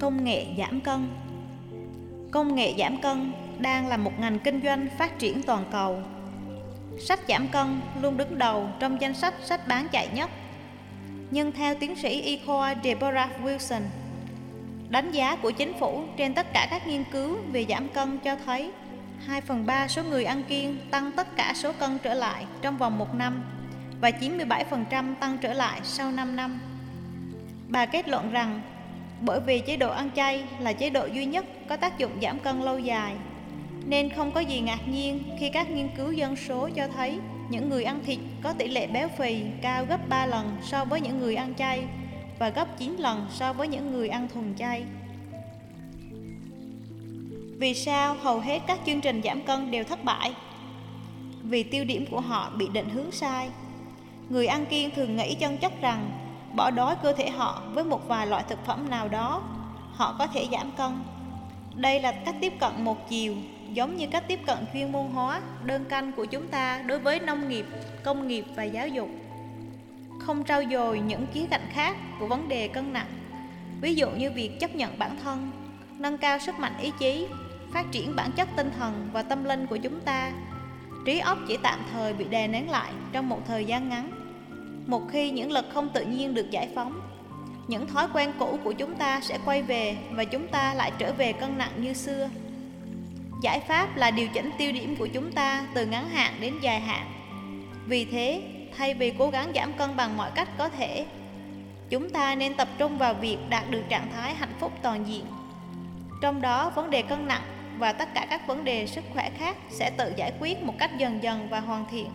Công nghệ giảm cân Công nghệ giảm cân đang là một ngành kinh doanh phát triển toàn cầu. Sách giảm cân luôn đứng đầu trong danh sách sách bán chạy nhất. Nhưng theo tiến sĩ y khoa Deborah Wilson, đánh giá của chính phủ trên tất cả các nghiên cứu về giảm cân cho thấy 2 phần 3 số người ăn kiêng tăng tất cả số cân trở lại trong vòng một năm và 97% tăng trở lại sau 5 năm. Bà kết luận rằng bởi vì chế độ ăn chay là chế độ duy nhất có tác dụng giảm cân lâu dài nên không có gì ngạc nhiên khi các nghiên cứu dân số cho thấy những người ăn thịt có tỷ lệ béo phì cao gấp 3 lần so với những người ăn chay và gấp 9 lần so với những người ăn thuần chay. Vì sao hầu hết các chương trình giảm cân đều thất bại? Vì tiêu điểm của họ bị định hướng sai. Người ăn kiêng thường nghĩ chân chất rằng bỏ đói cơ thể họ với một vài loại thực phẩm nào đó, họ có thể giảm cân. Đây là cách tiếp cận một chiều, giống như cách tiếp cận chuyên môn hóa, đơn canh của chúng ta đối với nông nghiệp, công nghiệp và giáo dục. Không trao dồi những khía cạnh khác của vấn đề cân nặng, ví dụ như việc chấp nhận bản thân, nâng cao sức mạnh ý chí, phát triển bản chất tinh thần và tâm linh của chúng ta. Trí óc chỉ tạm thời bị đè nén lại trong một thời gian ngắn một khi những lực không tự nhiên được giải phóng, những thói quen cũ của chúng ta sẽ quay về và chúng ta lại trở về cân nặng như xưa. Giải pháp là điều chỉnh tiêu điểm của chúng ta từ ngắn hạn đến dài hạn. Vì thế, thay vì cố gắng giảm cân bằng mọi cách có thể, chúng ta nên tập trung vào việc đạt được trạng thái hạnh phúc toàn diện. Trong đó, vấn đề cân nặng và tất cả các vấn đề sức khỏe khác sẽ tự giải quyết một cách dần dần và hoàn thiện.